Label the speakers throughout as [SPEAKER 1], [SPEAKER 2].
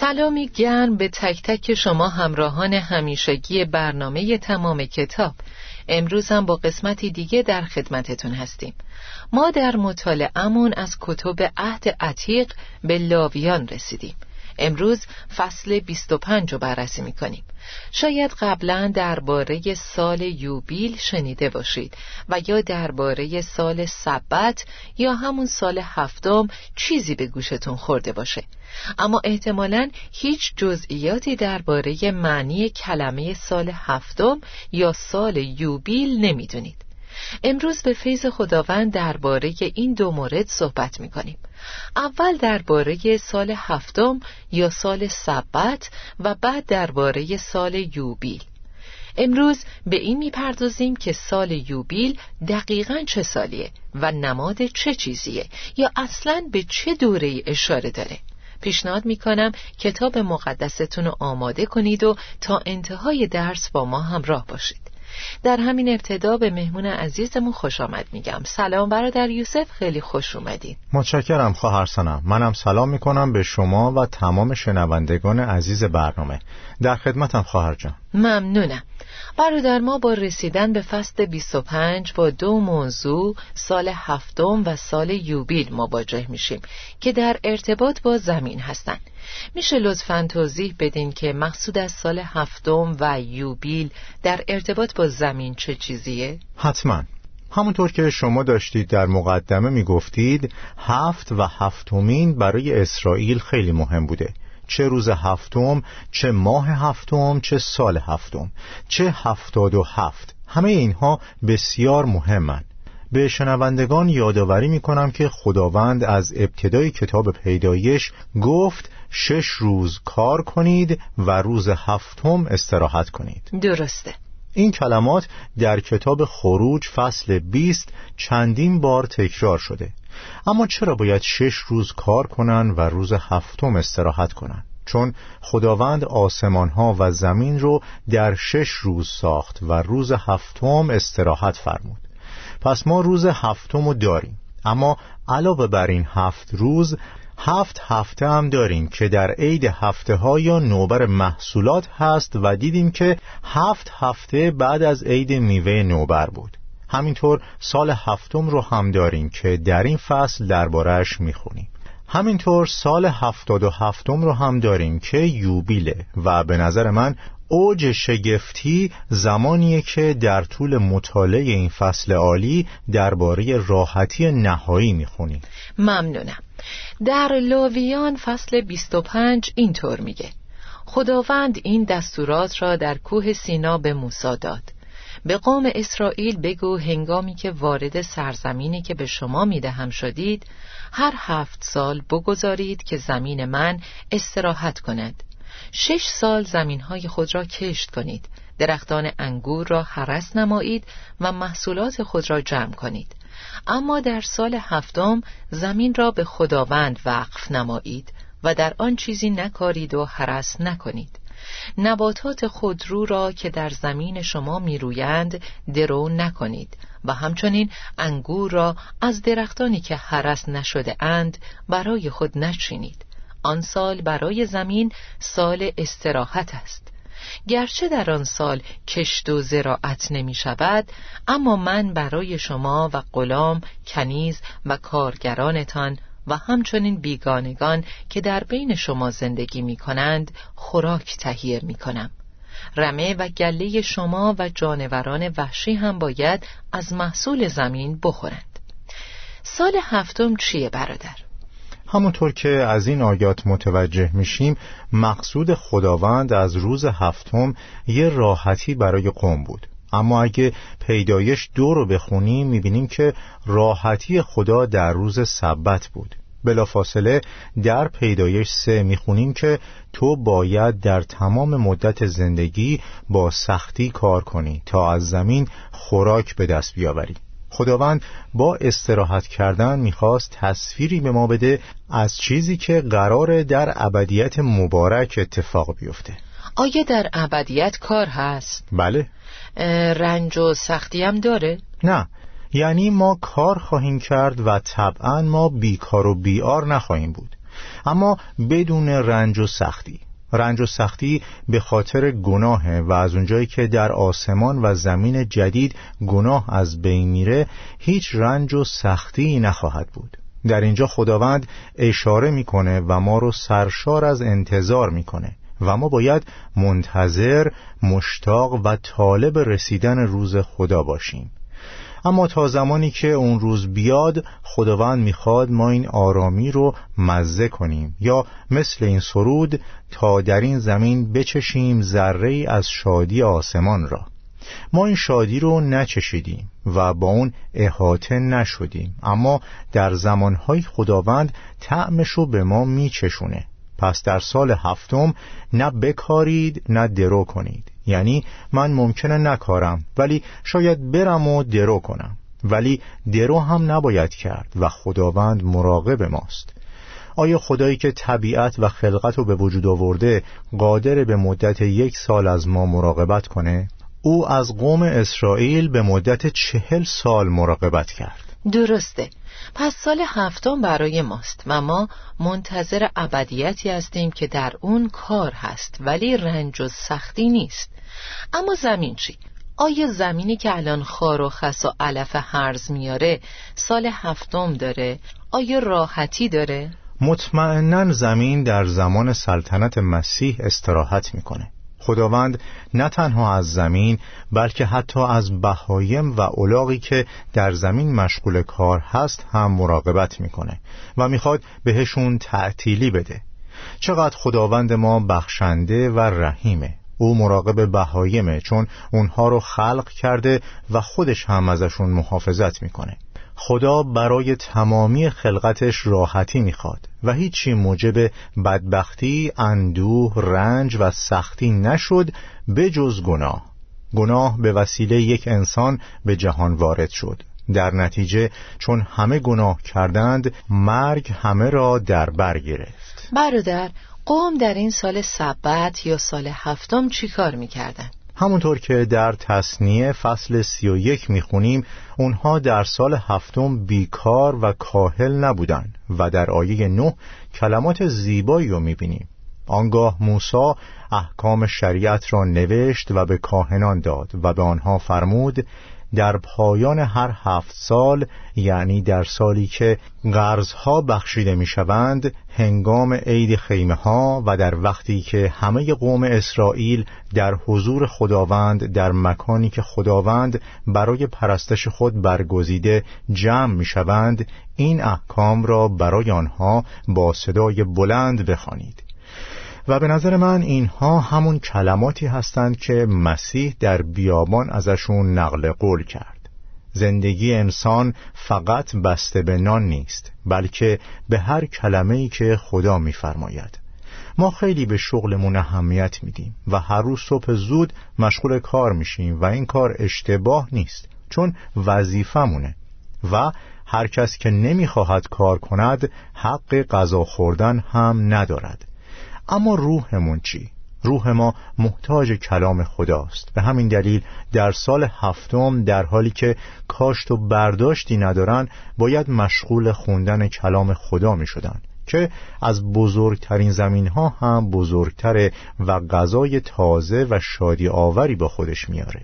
[SPEAKER 1] سلامی گرم به تک تک شما همراهان همیشگی برنامه تمام کتاب. امروز هم با قسمتی دیگه در خدمتتون هستیم. ما در مطالعهمون از کتب عهد عتیق به لاویان رسیدیم. امروز فصل 25 رو بررسی می‌کنیم. شاید قبلا درباره سال یوبیل شنیده باشید و یا درباره سال سبت یا همون سال هفتم چیزی به گوشتون خورده باشه. اما احتمالا هیچ جزئیاتی درباره معنی کلمه هفت هفتم یا سال یوبیل نمی‌دونید. امروز به فیض خداوند درباره این دو مورد صحبت می کنیم. اول درباره سال هفتم یا سال سبت و بعد درباره سال یوبیل. امروز به این می‌پردازیم که سال یوبیل دقیقا چه سالیه و نماد چه چیزیه یا اصلا به چه دوره اشاره داره. پیشنهاد می‌کنم کتاب مقدستون رو آماده کنید و تا انتهای درس با ما همراه باشید. در همین ابتدا به مهمون عزیزمون خوش آمد میگم. سلام برادر یوسف خیلی خوش اومدین.
[SPEAKER 2] متشکرم خواهر سنم منم سلام می‌کنم به شما و تمام شنوندگان عزیز برنامه. در خدمتم خواهر جان.
[SPEAKER 1] ممنونم. برادر ما با رسیدن به فصل 25 با دو موضوع سال هفتم و سال یوبیل مواجه میشیم که در ارتباط با زمین هستند. میشه لطفا توضیح بدین که مقصود از سال هفتم و یوبیل در ارتباط با زمین چه چیزیه؟
[SPEAKER 2] حتما. همونطور که شما داشتید در مقدمه می‌گفتید هفت و هفتمین برای اسرائیل خیلی مهم بوده. چه روز هفتم چه ماه هفتم چه سال هفتم. چه هفتاد و هفت. همه اینها بسیار مهمند به شنوندگان یادآوری می کنم که خداوند از ابتدای کتاب پیدایش گفت شش روز کار کنید و روز هفتم استراحت کنید.
[SPEAKER 1] درسته.
[SPEAKER 2] این کلمات در کتاب خروج فصل 20 چندین بار تکرار شده. اما چرا باید شش روز کار کنند و روز هفتم استراحت کنند؟ چون خداوند آسمان ها و زمین رو در شش روز ساخت و روز هفتم استراحت فرمود. پس ما روز هفتم رو داریم. اما علاوه بر این هفت روز هفت هفته هم داریم که در عید هفته ها یا نوبر محصولات هست و دیدیم که هفت هفته بعد از عید میوه نوبر بود. همینطور سال هفتم رو هم داریم که در این فصل دربارهش می‌خونیم. همینطور سال هفتاد و هفتم رو هم داریم که یوبیله و به نظر من اوج شگفتی زمانیه که در طول مطالعه این فصل عالی درباره راحتی نهایی می‌خونیم.
[SPEAKER 1] ممنونم. در لاویان فصل 25 اینطور میگه. خداوند این دستورات را در کوه سینا به موسی داد. به قوم اسرائیل بگو هنگامی که وارد سرزمینی که به شما می‌دهم شدید هر هفت سال بگذارید که زمین من استراحت کند. شش سال زمینهای خود را کشت کنید. درختان انگور را حرس نمایید و محصولات خود را جمع کنید. اما در سال هفتم زمین را به خداوند وقف نمایید و در آن چیزی نکارید و حرس نکنید. نباتات خودرو را که در زمین شما میرویند درو نکنید و همچنین انگور را از درختانی که حرس نشده اند برای خود نچینید. آن سال برای زمین سال استراحت است. گرچه در آن سال کشت و زراعت نمی شود اما من برای شما و غلام کنیز و کارگرانتان و همچنین بیگانگان که در بین شما زندگی می کنند خوراک تهیه می کنم رمه و گله شما و جانوران وحشی هم باید از محصول زمین بخورند سال هفتم چیه برادر؟
[SPEAKER 2] همونطور که از این آیات متوجه میشیم مقصود خداوند از روز هفتم یه راحتی برای قوم بود. اما اگه پیدایش دو رو بخونیم می‌بینیم که راحتی خدا در روز سبت بود. بلافاصله در پیدایش سه می‌خونیم که تو باید در تمام مدت زندگی با سختی کار کنی تا از زمین خوراک به دست بیاوری. خداوند با استراحت کردن می‌خواست تصویری به ما بده از چیزی که قرار در ابدیت مبارک اتفاق بیفته.
[SPEAKER 1] آیا در ابدیت کار هست؟
[SPEAKER 2] بله.
[SPEAKER 1] رنج و سختی هم داره؟
[SPEAKER 2] نه. یعنی ما کار خواهیم کرد و طبعا ما بیکار و بیار نخواهیم بود. اما بدون رنج و سختی. رنج و سختی به خاطر گناهه و از اونجایی که در آسمان و زمین جدید گناه از بین میره هیچ رنج و سختی نخواهد بود. در اینجا خداوند اشاره می‌کنه و ما رو سرشار از انتظار می‌کنه و ما باید منتظر، مشتاق و طالب رسیدن روز خدا باشیم. اما تا زمانی که اون روز بیاد خداوند می‌خواد ما این آرامی رو مزه کنیم. یا مثل این سرود تا در این زمین بچشیم ذره از شادی آسمان را. ما این شادی رو نچشیدیم و با اون احاطه نشدیم. اما در زمانهای خداوند تعمش رو به ما میچشونه. پس در سال هفتم نه بکارید نه درو کنید. یعنی من ممکنه نکارم ولی شاید برم و درو کنم. ولی درو هم نباید کرد و خداوند مراقب ماست. آیا خدایی که طبیعت و خلقت رو به وجود آورده قادر به مدت یک سال از ما مراقبت کنه؟ او از قوم اسرائیل به مدت چهل سال مراقبت کرد.
[SPEAKER 1] درسته پس سال هفتم برای ماست و ما منتظر ابدیتی هستیم که در اون کار هست ولی رنج و سختی نیست اما زمین چی؟ آیا زمینی که الان خار و خس و علف هرز میاره سال هفتم داره؟ آیا راحتی داره؟
[SPEAKER 2] مطمئنا زمین در زمان سلطنت مسیح استراحت می‌کنه خداوند نه تنها از زمین بلکه حتی از بهایم و اولاغی که در زمین مشغول کار هست هم مراقبت می‌کنه و می‌خواد بهشون تعطیلی بده. چقدر خداوند ما بخشنده و رحیمه. او مراقب بهایمه چون اونها رو خلق کرده و خودش هم ازشون محافظت می‌کنه. خدا برای تمامی خلقتش راحتی می‌خواد و هیچی موجب بدبختی، اندوه، رنج و سختی نشد به جز گناه. گناه به وسیله یک انسان به جهان وارد شد. در نتیجه چون همه گناه کردند مرگ همه را در بر گرفت.
[SPEAKER 1] برادر قوم در این سال سبت یا سال هفتم چی کار می‌کردن؟
[SPEAKER 2] همونطور که در تصنیه فصل سی و یک می‌خونیم اونها در سال هفتم بیکار و کاهل نبودن و در آیه نه کلمات زیبایی رو می‌بینیم. آنگاه موسی احکام شریعت را نوشت و به کاهنان داد و به آنها فرمود در پایان هر هفت سال یعنی در سالی که قرضها بخشیده می شوند هنگام عید خیمه ها و در وقتی که همه قوم اسرائیل در حضور خداوند در مکانی که خداوند برای پرستش خود برگزیده جمع می شوند این احکام را برای آنها با صدای بلند بخوانید. و به نظر من اینها همون کلماتی هستند که مسیح در بیابان ازشون نقل قول کرد. زندگی انسان فقط بسته به نان نیست بلکه به هر کلمه ای که خدا میفرماید. ما خیلی به شغلمون اهمیت میدیم و هر روز صبح زود مشغول کار میشیم و این کار اشتباه نیست چون وظیفمونه و هر کس که نمی‌خواهد کار کند حق غذا خوردن هم ندارد. اما روحمون چی؟ روح ما محتاج کلام خداست به همین دلیل در سال هفتم در حالی که کاشت و برداشتی ندارن باید مشغول خوندن کلام خدا می شدن که از بزرگترین زمین ها هم بزرگتره و غذای تازه و شادی آوری با خودش میاره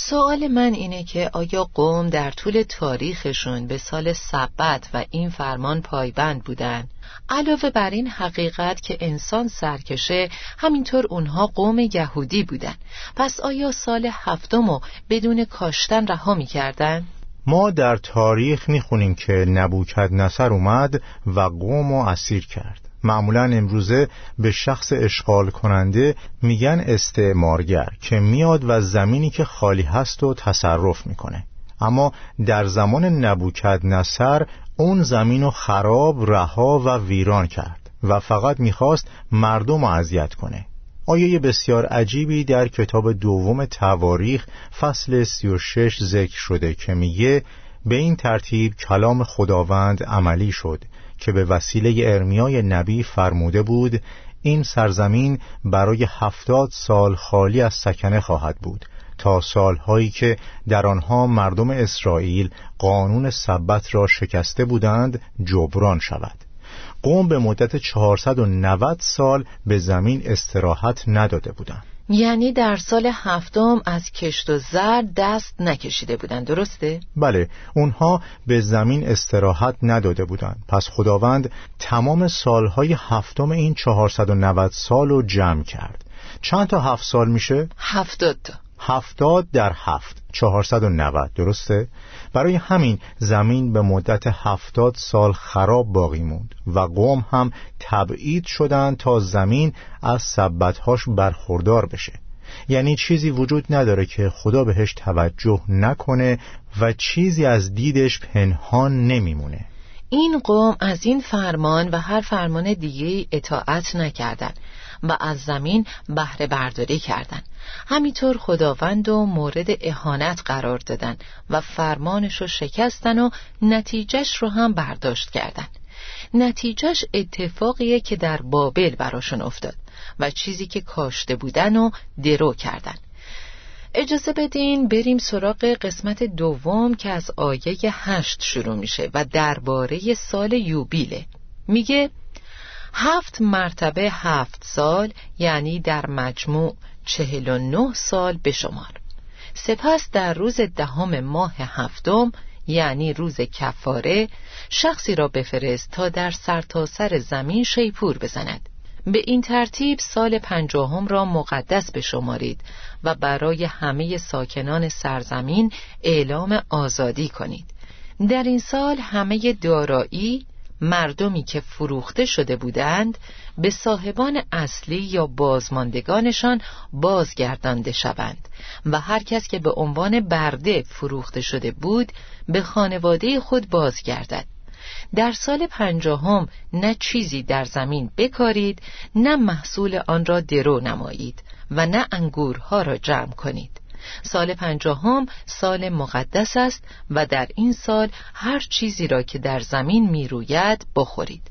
[SPEAKER 1] سوال من اینه که آیا قوم در طول تاریخشون به سال سبت و این فرمان پایبند بودن؟ علاوه بر این حقیقت که انسان سرکشه همینطور اونها قوم یهودی بودن پس آیا سال هفتم بدون کاشتن رها می‌کردن؟
[SPEAKER 2] ما در تاریخ می‌خونیم که نبوکد نصر اومد و قوم و اسیر کرد معمولا امروزه به شخص اشغال کننده میگن استعمارگر که میاد و زمینی که خالی هست و تصرف می‌کنه. اما در زمان نبوکد نصر اون زمین رو خراب رها و ویران کرد و فقط می‌خواست مردم رو اذیت کنه. آیه بسیار عجیبی در کتاب دوم تواریخ فصل 36 ذکر شده که میگه به این ترتیب کلام خداوند عملی شد که به وسیله ارمیای نبی فرموده بود این سرزمین برای هفتاد سال خالی از سکنه خواهد بود تا سالهایی که در آنها مردم اسرائیل قانون سبت را شکسته بودند جبران شود. قوم به مدت 490 سال به زمین استراحت نداده بودند.
[SPEAKER 1] یعنی در هفت هفتم از کشت و زر دست نکشیده بودند درسته؟
[SPEAKER 2] بله اونها به زمین استراحت نداده بودند پس خداوند تمام سالهای هفتم این 490 سال رو جمع کرد چند تا هفت سال میشه؟
[SPEAKER 1] هفتاد تا
[SPEAKER 2] هفتاد در هفت. چهارصد و نود. درسته؟ برای همین زمین به مدت هفتاد سال خراب باقی موند و قوم هم تبعید شدند تا زمین از سبتهاش برخوردار بشه. یعنی چیزی وجود نداره که خدا بهش توجه نکنه و چیزی از دیدش پنهان نمیمونه.
[SPEAKER 1] این قوم از این فرمان و هر فرمان دیگه اطاعت نکردند. و از زمین بهره برداری کردند. همینطور خداوند و مورد اهانت قرار دادن و فرمانش رو شکستن و نتیجهش رو هم برداشت کردن نتیجهش اتفاقیه که در بابل براشون افتاد و چیزی که کاشته بودن و درو کردن اجازه بدین بریم سراغ قسمت دوم که از آیه هشت شروع میشه و درباره سال یوبیله. میگه هفت مرتبه هفت سال یعنی در مجموع چهل و نه سال بشمار سپس در روز دهم ماه هفتم یعنی روز کفاره شخصی را بفرست تا در سرتاسر سر زمین شیپور بزند. به این ترتیب سال پنجاهم را مقدس بشمارید و برای همه ساکنان سرزمین اعلام آزادی کنید. در این سال همه دارایی مردمی که فروخته شده بودند به صاحبان اصلی یا بازماندگانشان بازگردانده شوند و هر کس که به عنوان برده فروخته شده بود به خانواده خود بازگردد. در سال پنجاهم نه چیزی در زمین بکارید نه محصول آن را درو نمایید و نه انگورها را جمع کنید. سال پنجاهم سال مقدس است و در این سال هر چیزی را که در زمین می‌روید بخورید.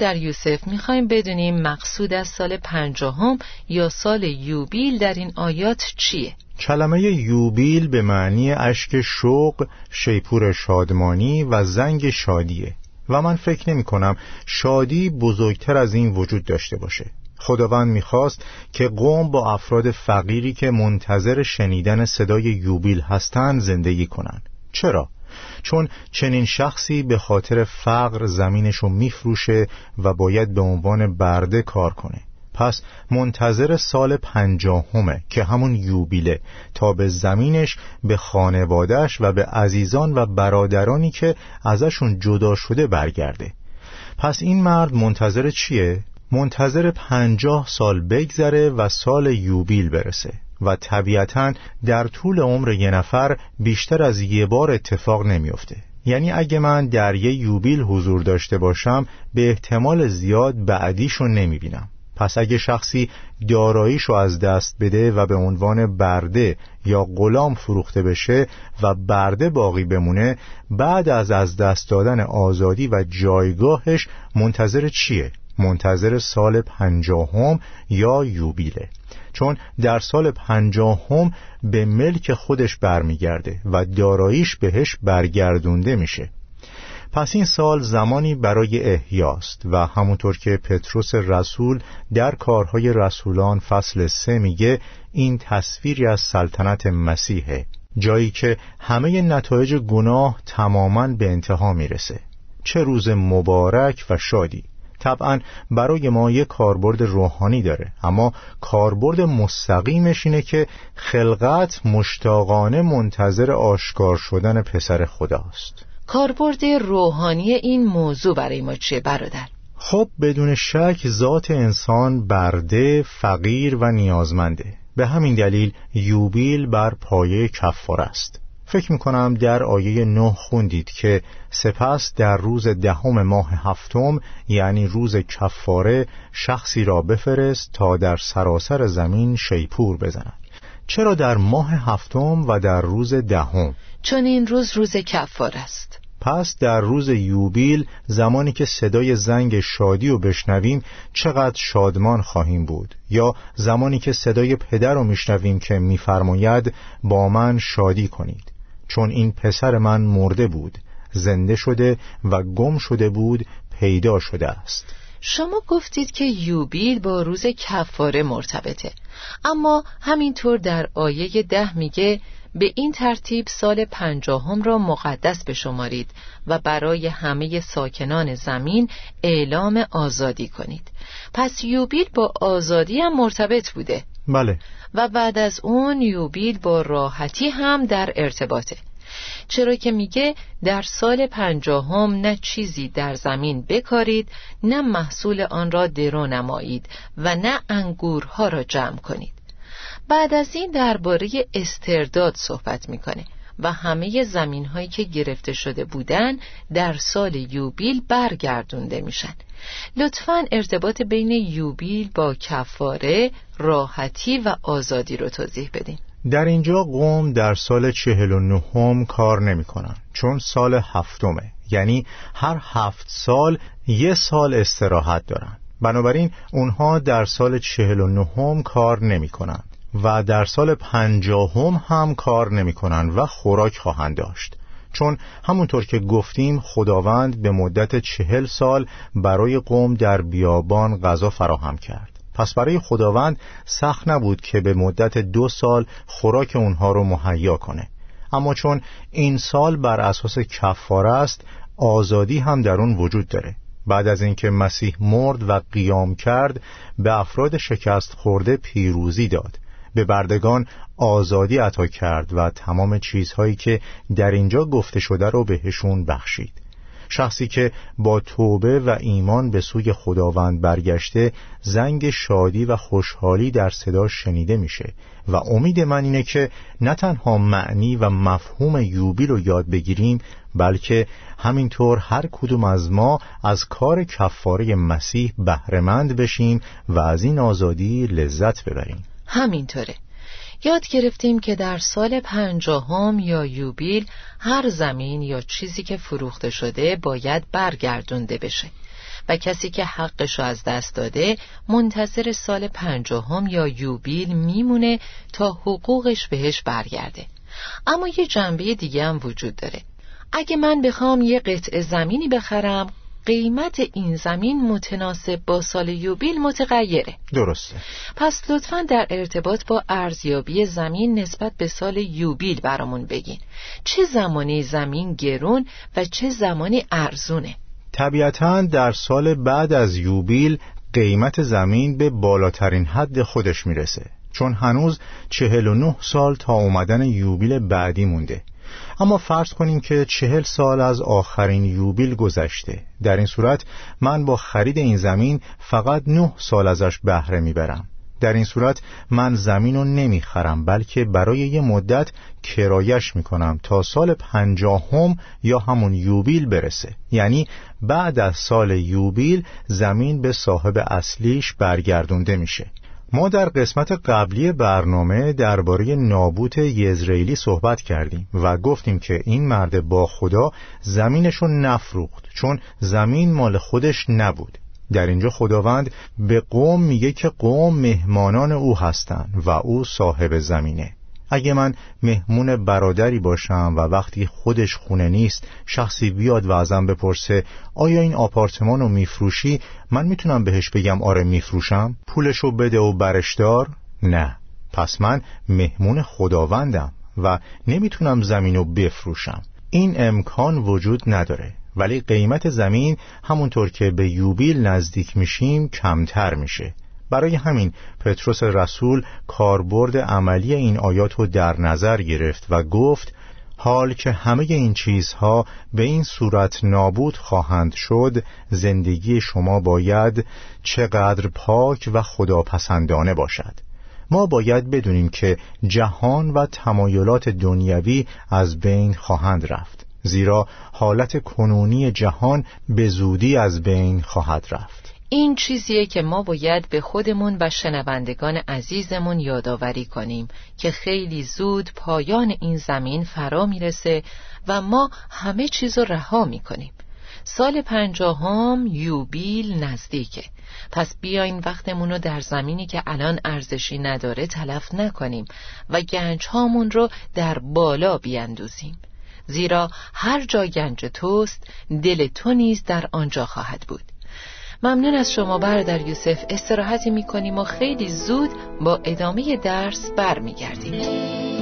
[SPEAKER 1] در یوسف می‌خوایم بدونیم مقصود از سال پنجاهم یا سال یوبیل در این آیات چیه؟
[SPEAKER 2] کلمه یوبیل به معنی اشک شوق، شیپور شادمانی و زنگ شادیه. و من فکر نمی کنم شادی بزرگتر از این وجود داشته باشه. خداوند می‌خواست که قوم با افراد فقیری که منتظر شنیدن صدای یوبیل هستند زندگی کنند چرا؟ چون چنین شخصی به خاطر فقر زمینشو میفروشه و باید به عنوان برده کار کنه پس منتظر سال پنجاهمه که همون یوبیله تا به زمینش به خانوادهش و به عزیزان و برادرانی که ازشون جدا شده برگرده پس این مرد منتظر چیه؟ منتظر پنجاه سال بگذره و سال یوبیل برسه و طبیعتا در طول عمر یه نفر بیشتر از یه بار اتفاق نمیافته یعنی اگه من در یه یوبیل حضور داشته باشم به احتمال زیاد بعدیشو نمی‌بینم پس اگه شخصی داراییشو از دست بده و به عنوان برده یا غلام فروخته بشه و برده باقی بمونه بعد از از دست دادن آزادی و جایگاهش منتظر چیه؟ منتظر سال پنجاهم یا یوبیله. چون در سال پنجاهم به ملک خودش برمیگرده و داراییش بهش برگردونده میشه. پس این سال زمانی برای احیاست و همونطور که پتروس رسول در کارهای رسولان فصل سه میگه این تصویری از سلطنت مسیحه جایی که همه نتایج گناه تماما به انتها می‌رسه. چه روز مبارک و شادی! طبعا برای ما یک کاربرد روحانی داره. اما کاربرد مستقیمش اینه که خلقت مشتاقانه منتظر آشکار شدن پسر خداست.
[SPEAKER 1] کاربرد روحانی این موضوع برای ما چیه برادر؟
[SPEAKER 2] خب بدون شک ذات انسان برده، فقیر و نیازمنده. به همین دلیل یوبیل بر پایه کفار است. فکر می‌کنم در آیه نه خوندید که سپس در روز دهم ماه هفتم یعنی روز کفاره شخصی را بفرست تا در سراسر زمین شیپور بزند. چرا در ماه هفتم و در روز دهم؟
[SPEAKER 1] چون این روز روز کفار است.
[SPEAKER 2] پس در روز یوبیل زمانی که صدای زنگ شادی رو بشنویم چقدر شادمان خواهیم بود؟ یا زمانی که صدای پدر رو میشنویم که میفرماید با من شادی کنید. چون این پسر من مرده بود زنده شده و گم شده بود پیدا شده است.
[SPEAKER 1] شما گفتید که یوبیل با روز کفاره مرتبطه. اما همینطور در آیه ده میگه به این ترتیب سال پنجاهم را مقدس بشمارید و برای همه ساکنان زمین اعلام آزادی کنید. پس یوبیل با آزادی هم مرتبط بوده.
[SPEAKER 2] بله.
[SPEAKER 1] و بعد از اون یوبیل با راحتی هم در ارتباطه. چرا که میگه در سال پنجاهم نه چیزی در زمین بکارید نه محصول آن را درو نمایید و نه انگورها را جمع کنید. بعد از این درباره استرداد صحبت می‌کنه و همه زمین هایی که گرفته شده بودن در سال یوبیل برگردونده میشن. لطفا ارتباط بین یوبیل با کفاره راحتی و آزادی رو توضیح بدین.
[SPEAKER 2] در اینجا قوم در سال چهل و نهم کار نمی کنن چون سال هفتمه. یعنی هر هفت سال یه سال استراحت دارن. بنابراین اونها در سال چهل و نهم کار نمی کنن و در سال پنجاهم هم کار نمی کنن و خوراک خواهند داشت. چون همونطور که گفتیم خداوند به مدت چهل سال برای قوم در بیابان غذا فراهم کرد. پس برای خداوند سخت نبود که به مدت دو سال خوراک اونها رو مهیا کنه. اما چون این سال بر اساس کفاره است آزادی هم در اون وجود داره. بعد از اینکه مسیح مرد و قیام کرد به افراد شکست خورده پیروزی داد. به بردگان آزادی عطا کرد و تمام چیزهایی که در اینجا گفته شده رو بهشون بخشید. شخصی که با توبه و ایمان به سوی خداوند برگشته زنگ شادی و خوشحالی در صدا شنیده میشه و امید من اینه که نه تنها معنی و مفهوم یوبیل رو یاد بگیریم بلکه همینطور هر کدوم از ما از کار کفاره مسیح بهرهمند بشیم و از این آزادی لذت ببریم.
[SPEAKER 1] همینطوره. یاد گرفتیم که در سال پنجاهم یا یوبیل هر زمین یا چیزی که فروخته شده باید برگردونده بشه و کسی که حقشو از دست داده منتظر سال پنجاهم یا یوبیل میمونه تا حقوقش بهش برگرده. اما یه جنبه دیگه هم وجود داره. اگه من بخوام یه قطع زمینی بخرم قیمت این زمین متناسب با سال یوبیل متغیره.
[SPEAKER 2] درسته.
[SPEAKER 1] پس لطفا در ارتباط با ارزیابی زمین نسبت به سال یوبیل برامون بگین. چه زمانی زمین گرون و چه زمانی ارزونه؟
[SPEAKER 2] طبیعتا در سال بعد از یوبیل قیمت زمین به بالاترین حد خودش می‌رسه. چون هنوز چهل و نه سال تا اومدن یوبیل بعدی مونده. اما فرض کنیم که چهل سال از آخرین یوبیل گذشته. در این صورت من با خرید این زمین فقط نه سال ازش بهره می‌برم. در این صورت من زمین رو نمی‌خرم بلکه برای یه مدت کرایش می‌کنم تا سال پنجاهم یا همون یوبیل برسه. یعنی بعد از سال یوبیل زمین به صاحب اصلیش برگردونده میشه. ما در قسمت قبلی برنامه درباره نابوت یزرائیلی صحبت کردیم و گفتیم که این مرد با خدا زمینشو نفروخت چون زمین مال خودش نبود. در اینجا خداوند به قوم میگه که قوم مهمانان او هستند و او صاحب زمینه. اگه من مهمون برادری باشم و وقتی خودش خونه نیست شخصی بیاد و ازم بپرسه آیا این آپارتمان رو میفروشی؟ من می‌تونم بهش بگم آره میفروشم. پولشو بده و برشدار نه. پس من مهمون خداوندم و نمی‌تونم زمین رو بفروشم. این امکان وجود نداره. ولی قیمت زمین همونطور که به یوبیل نزدیک میشیم کمتر میشه. برای همین پتروس رسول کاربرد عملی این آیات رو در نظر گرفت و گفت حال که همه این چیزها به این صورت نابود خواهند شد زندگی شما باید چقدر پاک و خداپسندانه باشد. ما باید بدونیم که جهان و تمایلات دنیوی از بین خواهند رفت زیرا حالت کنونی جهان به زودی از بین خواهد رفت.
[SPEAKER 1] این چیزیه که ما باید به خودمون و شنوندگان عزیزمون یادآوری کنیم که خیلی زود پایان این زمین فرا می‌رسه و ما همه چیز رها می‌کنیم. سال پنجاهم یوبیل نزدیکه. پس بیاین وقتمون رو در زمینی که الان ارزشی نداره تلف نکنیم و گنج هامون رو در بالا بیندوزیم زیرا هر جا گنج توست دل تو نیز در آنجا خواهد بود. ممنون از شما برادر یوسف. استراحتی می‌کنیم و خیلی زود با ادامه درس برمیگردیم.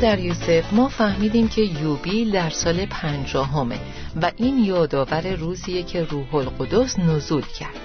[SPEAKER 1] در یوسف ما فهمیدیم که یوبیل در سال پنجاهمه و این یادآور روزیه که روح القدس نزول کرد.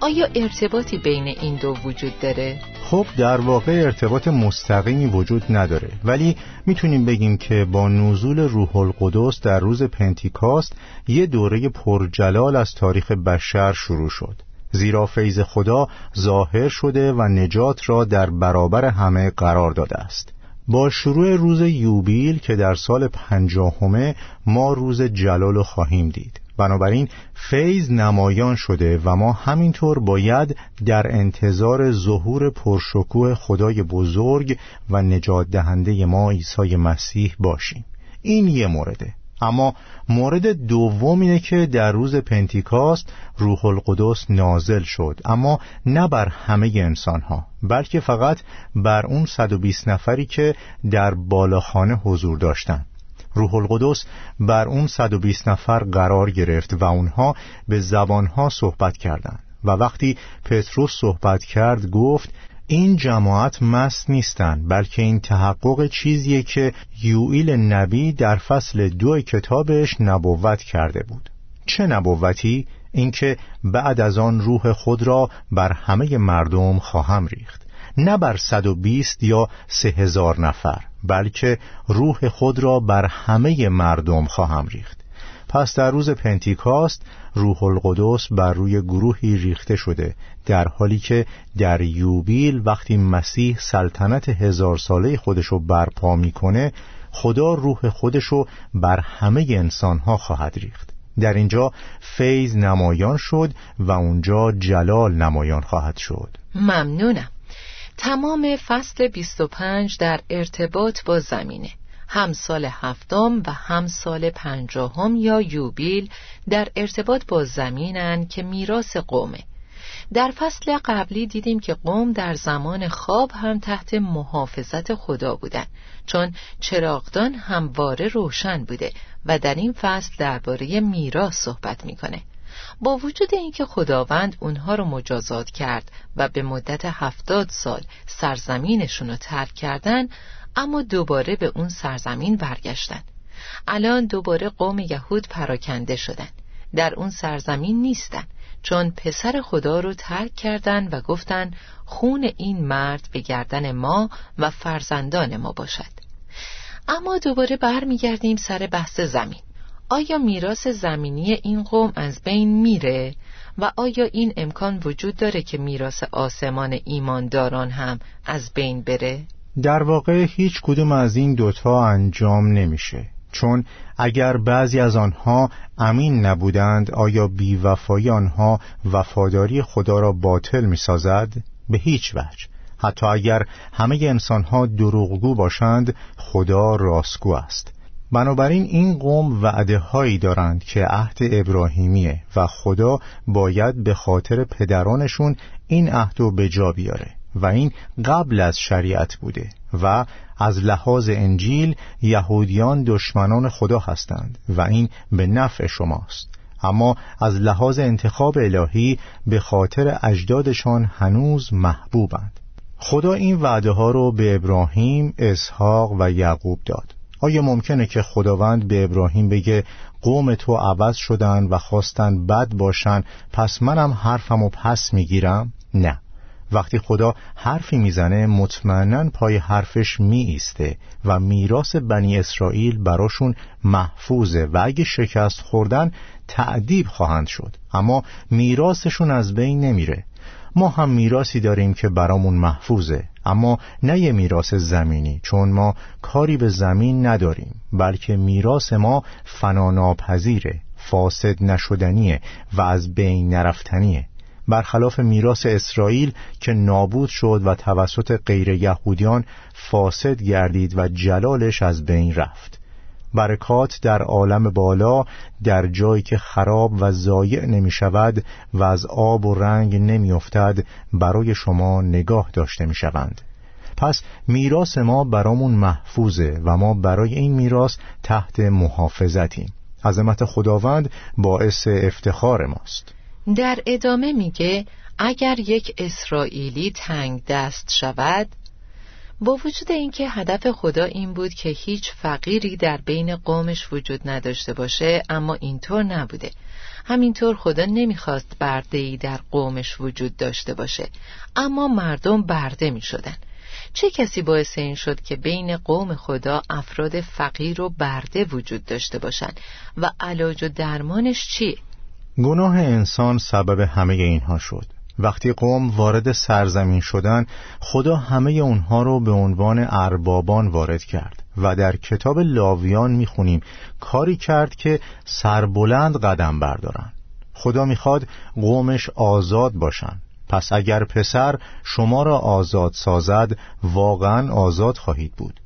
[SPEAKER 1] آیا ارتباطی بین این دو وجود داره؟
[SPEAKER 2] خب در واقع ارتباط مستقیمی وجود نداره ولی می‌تونیم بگیم که با نزول روح القدس در روز پنتیکاست یه دوره پرجلال از تاریخ بشر شروع شد. زیرا فیض خدا ظاهر شده و نجات را در برابر همه قرار داده است. با شروع روز یوبیل که در سال پنجاهمه ما روز جلال خواهیم دید. بنابراین فیض نمایان شده و ما همینطور باید در انتظار ظهور پرشکوه خدای بزرگ و نجات دهنده ما عیسی مسیح باشیم. این یه مورده. اما مورد دوم اینه که در روز پنتیکاست روح القدس نازل شد اما نه بر همه انسان ها بلکه فقط بر اون 120 نفری که در بالاخانه حضور داشتند روح القدس بر اون 120 نفر قرار گرفت و اونها به زبانها صحبت کردند. و وقتی پتروس صحبت کرد گفت این جماعت مست نیستند بلکه این تحقق چیزیه که یوئیل نبی در فصل دو کتابش نبوت کرده بود. چه نبوتی؟ اینکه بعد از آن روح خود را بر همه مردم خواهم ریخت. نه بر صد و بیست یا سه هزار نفر بلکه روح خود را بر همه مردم خواهم ریخت. پس در روز پنتیکاست روح القدس بر روی گروهی ریخته شده در حالی که در یوبیل وقتی مسیح سلطنت هزار ساله خودشو برپا می‌کنه خدا روح خودشو بر همه انسانها خواهد ریخت. در اینجا فیض نمایان شد و اونجا جلال نمایان خواهد شد.
[SPEAKER 1] ممنونم. تمام فصل 25 در ارتباط با زمینه. هم سال هفتم و هم سال پنجاهم یا یوبیل در ارتباط با زمینن که میراث قومه. در فصل قبلی دیدیم که قوم در زمان خواب هم تحت محافظت خدا بودن چون چراغدان همواره روشن بوده و در این فصل درباره میراث صحبت می‌کنه. با وجود اینکه خداوند اونها رو مجازات کرد و به مدت هفتاد سال سرزمینشون رو ترک کردن اما دوباره به اون سرزمین برگشتن. الان دوباره قوم یهود پراکنده شدن. در اون سرزمین نیستن چون پسر خدا رو ترک کردن و گفتن خون این مرد به گردن ما و فرزندان ما باشد. اما دوباره برمیگردیم سر بحث زمین. آیا میراث زمینی این قوم از بین میره؟ و آیا این امکان وجود داره که میراث آسمان ایمانداران هم از بین بره؟
[SPEAKER 2] در واقع هیچ کدوم از این دوتا انجام نمیشه. چون اگر بعضی از آنها امین نبودند آیا بیوفایی آنها وفاداری خدا را باطل می سازد؟ به هیچ وجه. حتی اگر همه انسانها دروغگو باشند خدا راستگو است. بنابراین این قوم وعده هایی دارند که عهد ابراهیمیه و خدا باید به خاطر پدرانشون این عهد رو به جا بیاره. و این قبل از شریعت بوده و از لحاظ انجیل یهودیان دشمنان خدا هستند و این به نفع شماست. اما از لحاظ انتخاب الهی به خاطر اجدادشان هنوز محبوبند. خدا این وعده ها رو به ابراهیم، اسحاق و یعقوب داد. آیا ممکنه که خداوند به ابراهیم بگه قوم تو عوض شدن و خواستن بد باشن پس منم حرفمو پس می‌گیرم؟ نه. وقتی خدا حرفی می‌زنه مطمئنا پای حرفش می ایسته و میراث بنی اسرائیل براشون محفوظه و اگه شکست خوردن تعدیب خواهند شد. اما میراثشون از بین نمیره. ما هم میراسی داریم که برامون محفوظه اما نه یه میراث زمینی چون ما کاری به زمین نداریم بلکه میراث ما فناناپذیره فاسد نشدنیه و از بین نرفتنیه. برخلاف میراث اسرائیل که نابود شد و توسط غیر یهودیان فاسد گردید و جلالش از بین رفت. برکات در عالم بالا در جایی که خراب و ضایع نمی شود و از آب و رنگ نمی افتد برای شما نگاه داشته می شوند پس میراث ما برامون محفوظه و ما برای این میراث تحت محافظتیم. عظمت خداوند باعث افتخار ماست.
[SPEAKER 1] در ادامه میگه اگر یک اسرائیلی تنگ دست شود با وجود اینکه هدف خدا این بود که هیچ فقیری در بین قومش وجود نداشته باشه اما اینطور نبوده همینطور خدا نمی‌خواست برده ای در قومش وجود داشته باشه اما مردم برده می شدن. چه کسی باعث این شد که بین قوم خدا افراد فقیر و برده وجود داشته باشند و علاج و درمانش چیه؟
[SPEAKER 2] گناه انسان سبب همه اینها شد. وقتی قوم وارد سرزمین شدن خدا همه اونها رو به عنوان اربابان وارد کرد و در کتاب لاویان می‌خونیم کاری کرد که سربلند قدم بردارن. خدا می‌خواد قومش آزاد باشن. پس اگر پسر شما را آزاد سازد واقعا آزاد خواهید بود.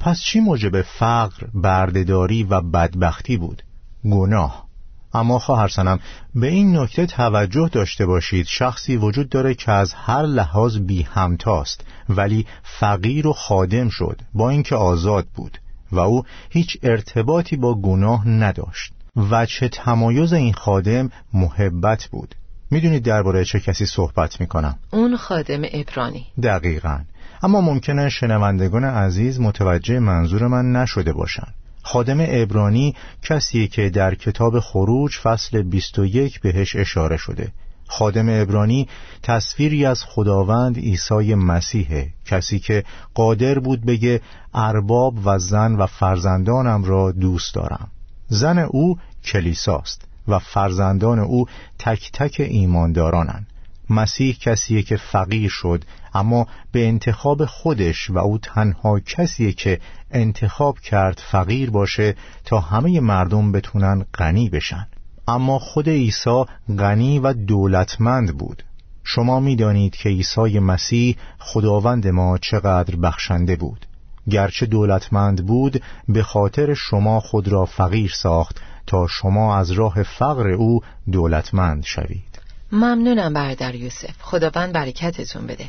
[SPEAKER 2] پس چی موجب فقر، بردهداری و بدبختی بود؟ گناه. اما خواهر سنم به این نکته توجه داشته باشید. شخصی وجود داره که از هر لحاظ بی همتاست ولی فقیر و خادم شد با اینکه آزاد بود و او هیچ ارتباطی با گناه نداشت. و چه تمایز این خادم محبت بود. می‌دونید درباره چه کسی صحبت می‌کنم؟
[SPEAKER 1] اون خادم ابرانی.
[SPEAKER 2] دقیقا. اما ممکنه شنوندگان عزیز متوجه منظور من نشده باشند خادم ابرانی کسیه که در کتاب خروج فصل 21 بهش اشاره شده. خادم ابرانی تصویری از خداوند عیسی مسیحه کسی که قادر بود بگه ارباب و زن و فرزندانم را دوست دارم. زن او کلیساست و فرزندان او تک تک ایماندارانند مسیح کسیه که فقیر شد اما به انتخاب خودش و او تنها کسیه که انتخاب کرد فقیر باشه تا همه مردم بتونن غنی بشن. اما خود عیسی غنی و دولتمند بود. شما می‌دانید که عیسی مسیح خداوند ما چقدر بخشنده بود. گرچه دولتمند بود به خاطر شما خود را فقیر ساخت تا شما از راه فقر او دولتمند شوید.
[SPEAKER 1] ممنونم برادر یوسف. خداوند برکتتون بده.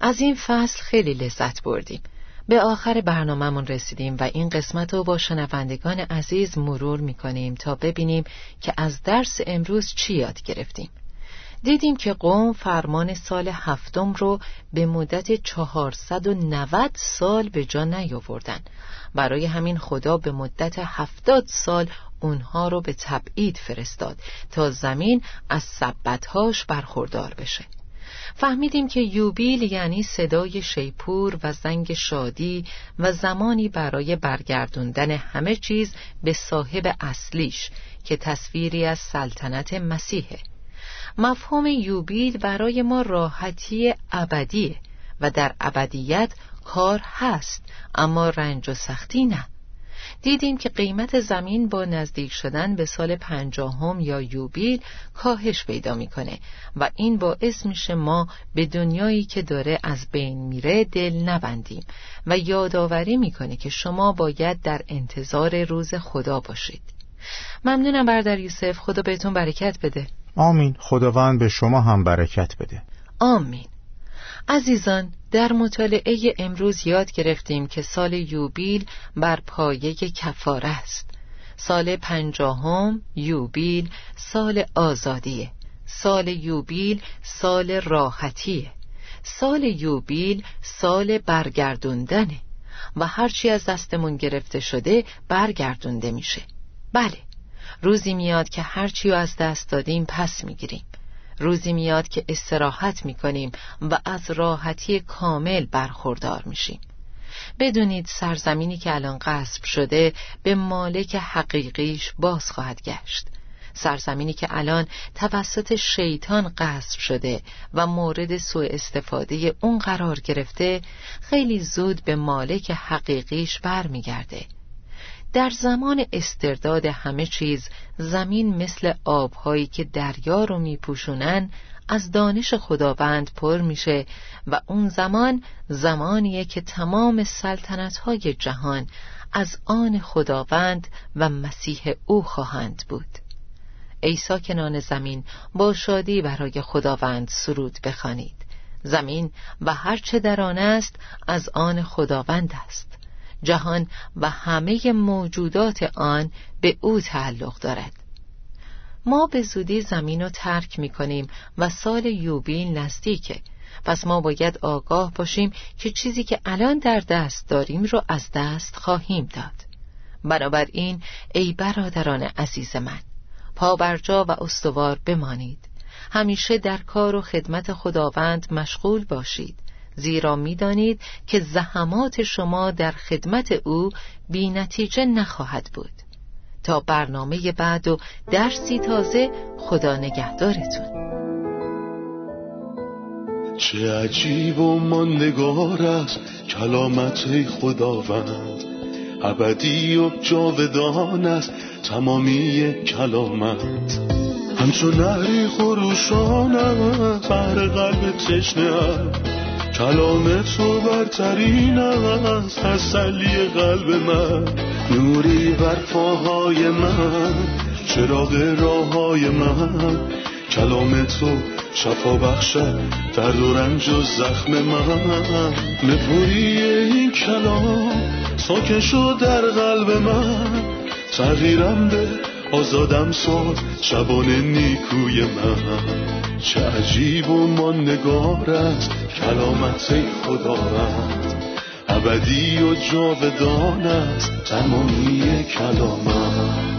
[SPEAKER 1] از این فصل خیلی لذت بردیم. به آخر برنامهمون رسیدیم و این قسمت رو با شنوندگان عزیز مرور می‌کنیم تا ببینیم که از درس امروز چی یاد گرفتیم. دیدیم که قوم فرمان سال هفتم رو به مدت 490 سال به جا نیاوردن. برای همین خدا به مدت هفتاد سال اونها رو به تبعید فرستاد تا زمین از سبتهاش برخوردار بشه. فهمیدیم که یوبیل یعنی صدای شیپور و زنگ شادی و زمانی برای برگردوندن همه چیز به صاحب اصلیش که تصویری از سلطنت مسیحه. مفهوم یوبیل برای ما راحتی ابدیه و در ابدیت کار هست اما رنج و سختی نه. دیدیم که قیمت زمین با نزدیک شدن به سال پنجاهم یا یوبیل کاهش پیدا می‌کنه و این باعث میشه ما به دنیایی که داره از بین میره دل نبندیم و یادآوری می‌کنه که شما باید در انتظار روز خدا باشید. ممنونم بردر یوسف. خدا بهتون برکت بده.
[SPEAKER 2] آمین. خداوند به شما هم برکت بده.
[SPEAKER 1] آمین. عزیزان در مطالعه امروز یاد گرفتیم که سال یوبیل بر پایه کفاره است. سال پنجاهم یوبیل سال آزادیه. سال یوبیل سال راحتیه. سال یوبیل سال برگردوندنه. و هرچی از دستمون گرفته شده برگردونده میشه. بله روزی میاد که هرچی از دست دادیم پس می‌گیریم. روزی میاد که استراحت می‌کنیم و از راحتی کامل برخوردار میشیم. بدونید سرزمینی که الان غصب شده به مالک حقیقیش باز خواهد گشت. سرزمینی که الان توسط شیطان غصب شده و مورد سوء استفاده اون قرار گرفته خیلی زود به مالک حقیقیش برمیگرده. در زمان استرداد همه چیز زمین مثل آبهایی که دریا رو میپوشونن از دانش خداوند پر میشه و اون زمان زمانیه که تمام سلطنتهای جهان از آن خداوند و مسیح او خواهند بود. ای ساکنان زمین با شادی برای خداوند سرود بخوانید. زمین و هرچه در آن است از آن خداوند است. جهان و همه موجودات آن به او تعلق دارد. ما به زودی زمین رو ترک می کنیم و سال یوبیل نزدیکه. پس ما باید آگاه باشیم که چیزی که الان در دست داریم رو از دست خواهیم داد. بنابراین ای برادران عزیز من پابرجا و استوار بمانید. همیشه در کار و خدمت خداوند مشغول باشید. زیرا می‌دانید که زحمات شما در خدمت او بی نتیجه نخواهد بود. تا برنامه بعد و درسی تازه خدا نگهدارتون.
[SPEAKER 3] چه عجیب و ماندگار است کلامت خداوند. ابدی و جاودان است تمامی کلامت. همچون نهری خروشان بر قلب تشنه کلام تو برترین است تسلی قلب من. نوری بر پاهای من چراغ راه های من. کلام تو شفا بخشد درد و رنج و زخم من. نپوری این کلام ساکن شد در قلب من. تغییرم به آزادم ساد شبان نیکوی من. چه عجیب و ماندگار است کلامت خداوند ابدی و جاودان است تمامی کلامت.